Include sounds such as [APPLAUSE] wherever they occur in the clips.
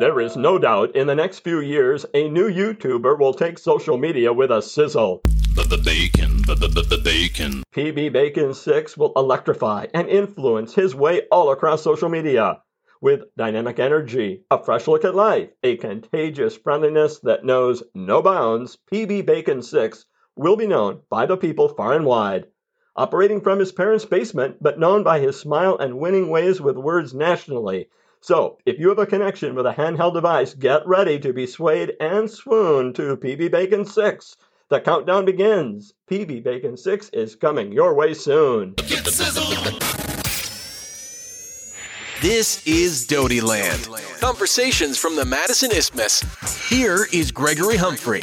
There is no doubt in the next few years a new YouTuber will take social media with a sizzle. The, bacon, the, the, the, the bacon. PB Bacon 6 will electrify and influence his way all across social media. With dynamic energy, a fresh look at life, a contagious friendliness that knows no bounds, PB Bacon 6 will be known by the people far and wide. Operating from his parents' basement, but known by his smile and winning ways with words nationally. So, if you have a connection with a handheld device, get ready to be swayed and swooned to PB Bacon 6. The countdown begins. PB Bacon 6 is coming your way soon. This is Doty Land. Conversations from the Madison Isthmus. Here is Gregory Humphrey.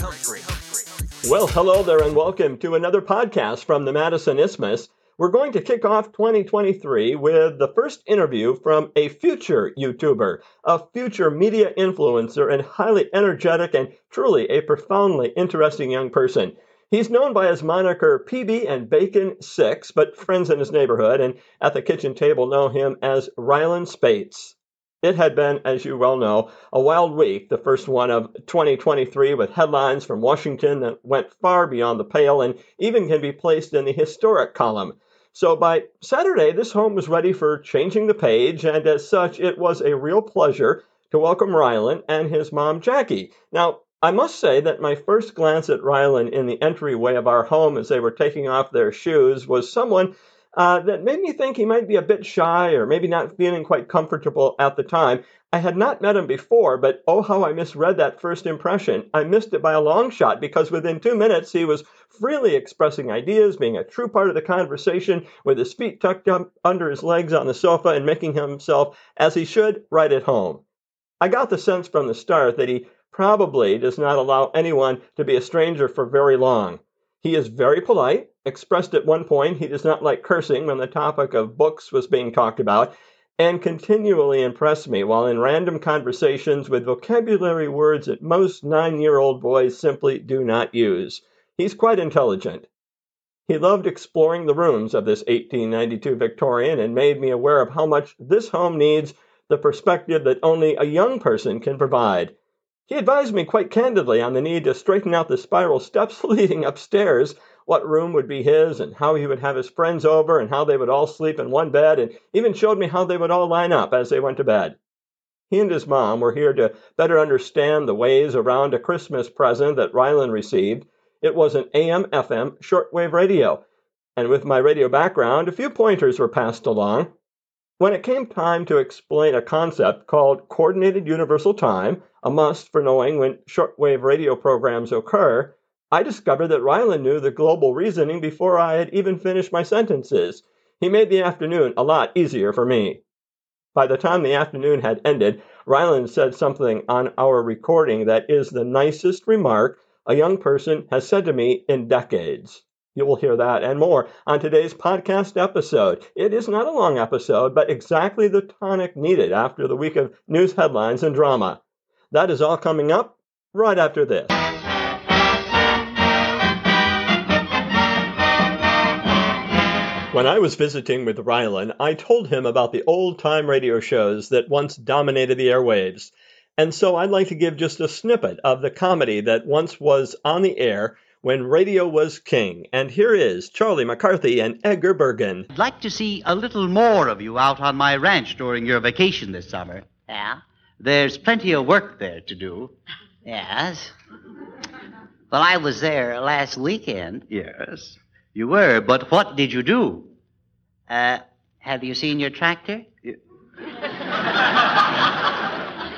Well, hello there, and welcome to another podcast from the Madison Isthmus. We're going to kick off 2023 with the first interview from a future YouTuber, a future media influencer, and highly energetic and truly a profoundly interesting young person. He's known by his moniker PB and Bacon 6, but friends in his neighborhood and at the kitchen table know him as Rylan Spates. It had been, as you well know, a wild week, the first one of 2023, with headlines from Washington that went far beyond the pale and even can be placed in the historic column. So by Saturday, this home was ready for changing the page, and as such, it was a real pleasure to welcome Rylan and his mom, Jackie. Now, I must say that my first glance at Rylan in the entryway of our home as they were taking off their shoes was someone uh, that made me think he might be a bit shy or maybe not feeling quite comfortable at the time. I had not met him before, but oh, how I misread that first impression. I missed it by a long shot because within two minutes he was freely expressing ideas, being a true part of the conversation, with his feet tucked up under his legs on the sofa and making himself, as he should, right at home. I got the sense from the start that he probably does not allow anyone to be a stranger for very long. He is very polite, expressed at one point he does not like cursing when the topic of books was being talked about, and continually impressed me while in random conversations with vocabulary words that most nine year old boys simply do not use. He's quite intelligent. He loved exploring the rooms of this 1892 Victorian and made me aware of how much this home needs the perspective that only a young person can provide. He advised me quite candidly on the need to straighten out the spiral steps [LAUGHS] leading upstairs, what room would be his, and how he would have his friends over, and how they would all sleep in one bed, and even showed me how they would all line up as they went to bed. He and his mom were here to better understand the ways around a Christmas present that Rylan received. It was an AM FM shortwave radio, and with my radio background, a few pointers were passed along. When it came time to explain a concept called coordinated universal time, a must for knowing when shortwave radio programs occur, I discovered that Rylan knew the global reasoning before I had even finished my sentences. He made the afternoon a lot easier for me. By the time the afternoon had ended, Rylan said something on our recording that is the nicest remark a young person has said to me in decades. You will hear that and more on today's podcast episode. It is not a long episode, but exactly the tonic needed after the week of news headlines and drama. That is all coming up right after this. When I was visiting with Rylan, I told him about the old time radio shows that once dominated the airwaves. And so I'd like to give just a snippet of the comedy that once was on the air when radio was king. And here is Charlie McCarthy and Edgar Bergen. I'd like to see a little more of you out on my ranch during your vacation this summer. Yeah? There's plenty of work there to do. Yes. Well, I was there last weekend. Yes, you were, but what did you do? Uh, have you seen your tractor? [LAUGHS]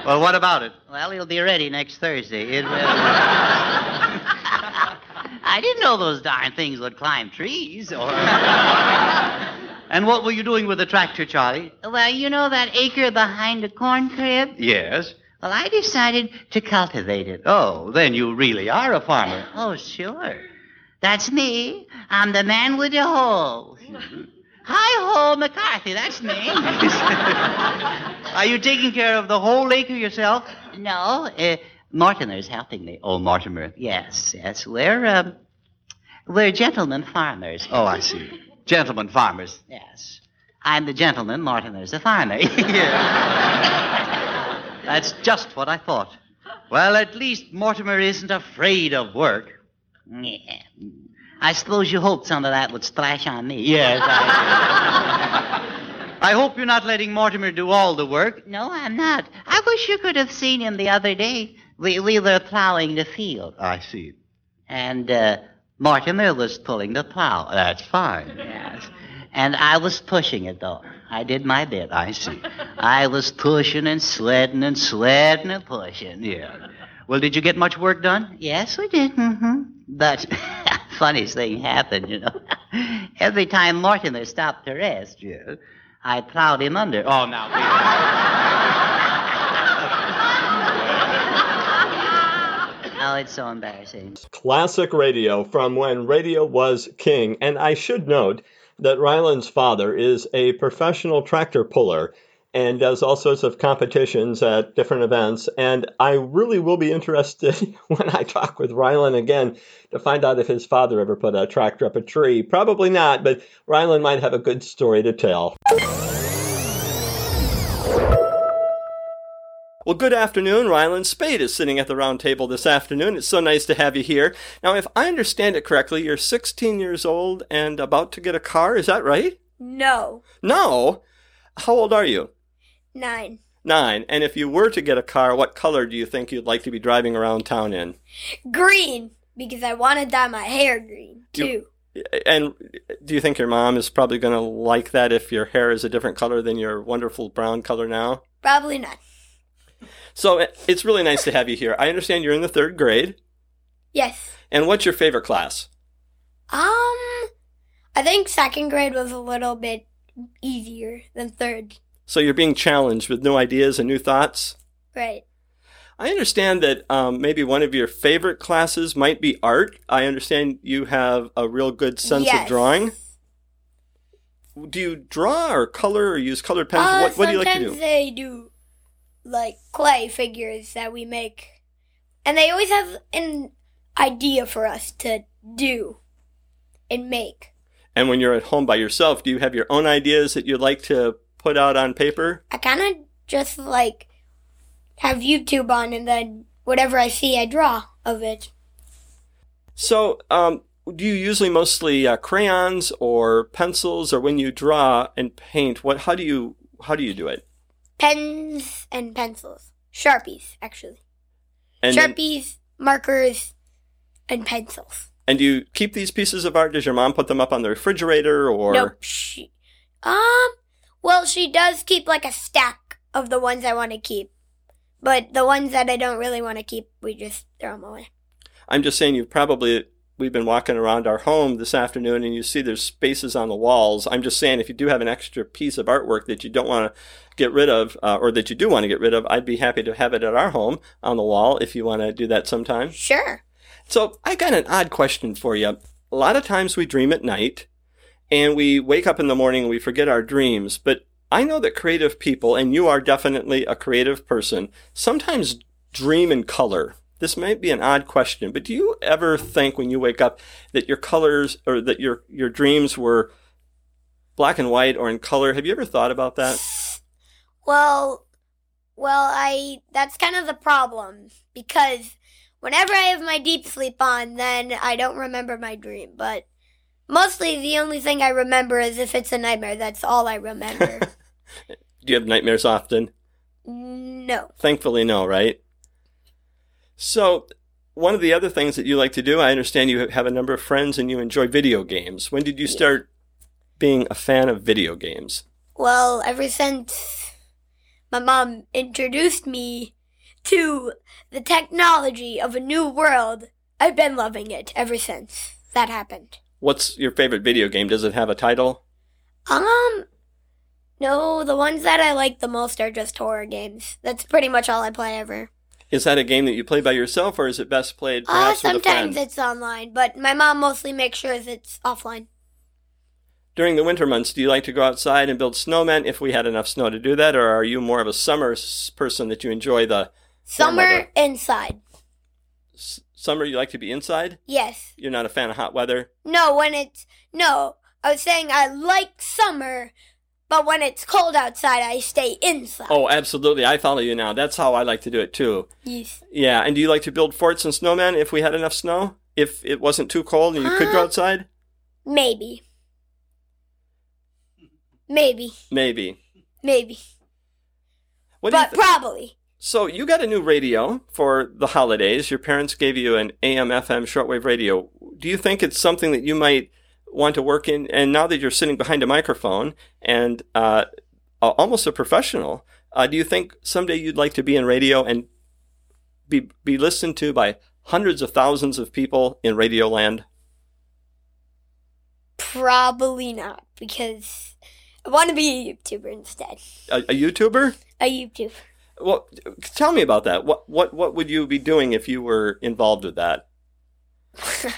Well, what about it? Well, it'll be ready next Thursday. It will. [LAUGHS] I didn't know those darn things would climb trees or. [LAUGHS] And what were you doing with the tractor, Charlie? well, you know that acre behind the corn crib? Yes. Well, I decided to cultivate it. Oh, then you really are a farmer. Oh, sure. That's me. I'm the man with the hoe. Hi ho, McCarthy. That's me. [LAUGHS] Are you taking care of the whole acre yourself? no, uh, Mortimer's helping me. Oh, Mortimer. Yes, yes. We're um, we're gentlemen farmers. Oh, I see. Gentlemen farmers. Yes. I'm the gentleman. Mortimer's the farmer. [LAUGHS] That's just what I thought. Well, at least Mortimer isn't afraid of work. Yeah. I suppose you hoped some of that would splash on me. Yes, I. [LAUGHS] I hope you're not letting Mortimer do all the work. No, I'm not. I wish you could have seen him the other day. We, we were plowing the field. I see. And uh, Mortimer was pulling the plow. That's fine. Yes. And I was pushing it, though. I did my bit. I see. I was pushing and sledding and sledding and pushing. Yeah. Well, did you get much work done? Yes, we did. Mm-hmm. But [LAUGHS] funniest thing happened, you know. Every time Mortimer stopped to rest, Yeah. I plowed him under. Oh, now. It's so embarrassing. Classic radio from when radio was king. And I should note that Ryland's father is a professional tractor puller and does all sorts of competitions at different events. And I really will be interested [LAUGHS] when I talk with Ryland again to find out if his father ever put a tractor up a tree. Probably not, but Ryland might have a good story to tell. Well, good afternoon. Ryland Spade is sitting at the round table this afternoon. It's so nice to have you here. Now, if I understand it correctly, you're 16 years old and about to get a car. Is that right? No. No. How old are you? Nine. Nine. And if you were to get a car, what color do you think you'd like to be driving around town in? Green, because I want to dye my hair green, too. You- And do you think your mom is probably going to like that if your hair is a different color than your wonderful brown color now? Probably not. So it's really nice to have you here. I understand you're in the third grade. Yes. And what's your favorite class? Um, I think second grade was a little bit easier than third. So you're being challenged with new ideas and new thoughts? Right. I understand that um, maybe one of your favorite classes might be art. I understand you have a real good sense yes. of drawing. Do you draw or color or use colored pens? Uh, what, what do you like to sometimes do? they do like clay figures that we make, and they always have an idea for us to do and make. And when you're at home by yourself, do you have your own ideas that you'd like to put out on paper? I kind of just like have YouTube on, and then whatever I see, I draw of it. So, um, do you usually mostly uh, crayons or pencils, or when you draw and paint? What? How do you? How do you do it? Pens and pencils, sharpies actually, And then- sharpies, markers, and pencils. and do you keep these pieces of art? Does your mom put them up on the refrigerator, or Nope. She, um, well, she does keep like a stack of the ones I want to keep, but the ones that I don't really want to keep, we just throw them away. I'm just saying you've probably we've been walking around our home this afternoon and you see there's spaces on the walls. I'm just saying if you do have an extra piece of artwork that you don't want to get rid of uh, or that you do want to get rid of, I'd be happy to have it at our home on the wall if you want to do that sometime. Sure. So I got an odd question for you. A lot of times we dream at night and we wake up in the morning and we forget our dreams, but I know that creative people, and you are definitely a creative person, sometimes dream in color. This might be an odd question, but do you ever think when you wake up that your colors or that your, your dreams were black and white or in color? Have you ever thought about that? Well, well, I that's kind of the problem because whenever I have my deep sleep on, then I don't remember my dream. But mostly, the only thing I remember is if it's a nightmare. That's all I remember. [LAUGHS] Do you have nightmares often? no. Thankfully, no, right? So, one of the other things that you like to do, I understand you have a number of friends and you enjoy video games. When did you start being a fan of video games? Well, ever since my mom introduced me to the technology of a new world, I've been loving it ever since that happened. What's your favorite video game? Does it have a title? Um, no, the ones that I like the most are just horror games. That's pretty much all I play ever. Is that a game that you play by yourself or is it best played Uh, perhaps with a sometimes it's online, but my mom mostly makes sure it's offline. During the winter months, do you like to go outside and build snowmen if we had enough snow to do that, or are you more of a summer person that you enjoy the Summer inside. S- summer? You like to be inside? Yes. You're not a fan of hot weather? No, when it's no. I was saying I like summer But when it's cold outside, I stay inside. Oh, absolutely. I follow you now. That's how I like to do it too. Yes. Yeah. And do you like to build forts and snowmen if we had enough snow? If it wasn't too cold and you could go uh, outside? Maybe. Maybe. Maybe. Maybe. What But th- probably. so you got a new radio for the holidays. Your parents gave you an AM FM shortwave radio. Do you think it's something that you might want to work in? And now that you're sitting behind a microphone and uh, almost a professional, uh, do you think someday you'd like to be in radio and be be listened to by hundreds of thousands of people in Radio Land? Probably not. Because I want to be a YouTuber instead. A, a YouTuber? A YouTuber. Well, tell me about that. What what what would you be doing if you were involved with that? [LAUGHS]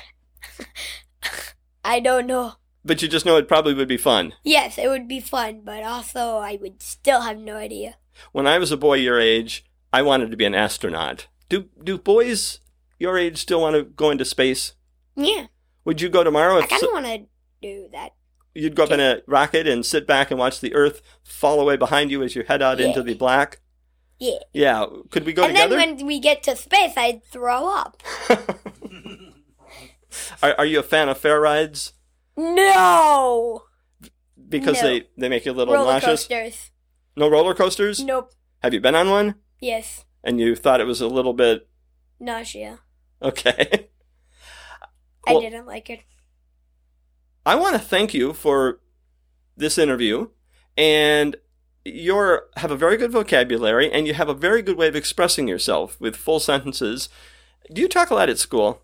I don't know. But you just know it probably would be fun. Yes, it would be fun, but also I would still have no idea. When I was a boy your age, I wanted to be an astronaut. Do do boys your age still want to go into space? Yeah, Would you go tomorrow I if kind so- of want to do that. you'd go up in a rocket and sit back and watch the Earth fall away behind you as you head out into the black? Yeah. Yeah. Could we go and together? then when we get to space, I'd throw up. [LAUGHS] are, are you a fan of fair rides? No! Because No. they, they make you a little Roller nauseous? coasters. No roller coasters? Nope. Have you been on one? Yes. And you thought it was a little bit Nausea. okay. [LAUGHS] I didn't like it. I want to thank you for this interview and you have a very good vocabulary and you have a very good way of expressing yourself with full sentences. Do you talk a lot at school?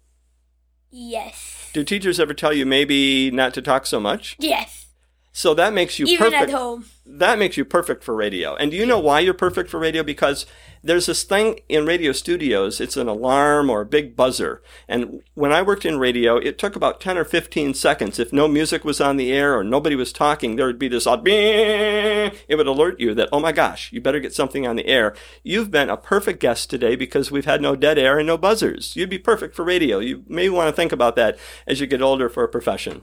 Yes. Do teachers ever tell you maybe not to talk so much? Yes. So that makes you Even perfect. at home. That makes you perfect for radio. And do you know why you're perfect for radio? Because there's this thing in radio studios, it's an alarm or a big buzzer. And when I worked in radio, it took about 10 or 15 seconds. If no music was on the air or nobody was talking, there would be this odd bing. It would alert you that, oh my gosh, you better get something on the air. You've been a perfect guest today because we've had no dead air and no buzzers. You'd be perfect for radio. You may want to think about that as you get older for a profession.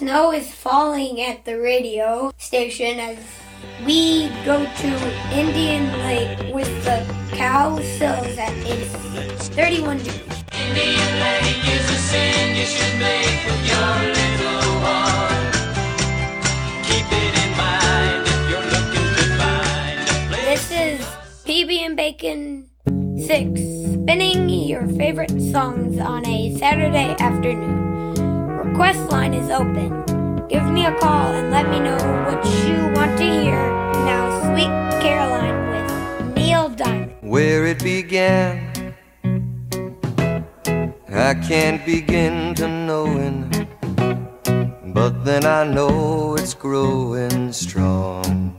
Snow is falling at the radio station as we go to Indian Lake with the cow sills at it's 31 degrees. This is PB and Bacon 6, spinning your favorite songs on a Saturday afternoon. Request line is open. Give me a call and let me know what you want to hear. Now, Sweet Caroline with Neil Diamond. where it began. I can't begin to knowing, but then I know it's growing strong.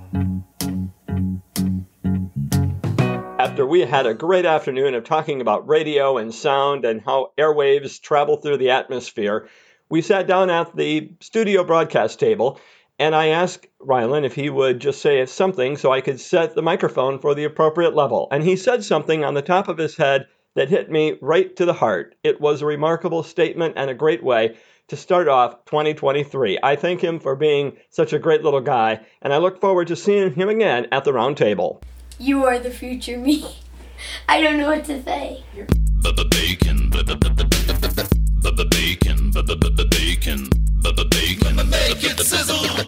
After we had a great afternoon of talking about radio and sound and how airwaves travel through the atmosphere, we sat down at the studio broadcast table and I asked Rylan if he would just say something so I could set the microphone for the appropriate level. And he said something on the top of his head that hit me right to the heart. It was a remarkable statement and a great way to start off 2023. I thank him for being such a great little guy, and I look forward to seeing him again at the round table. You are the future me. [LAUGHS] I don't know what to say. Bacon. Get the sizzle.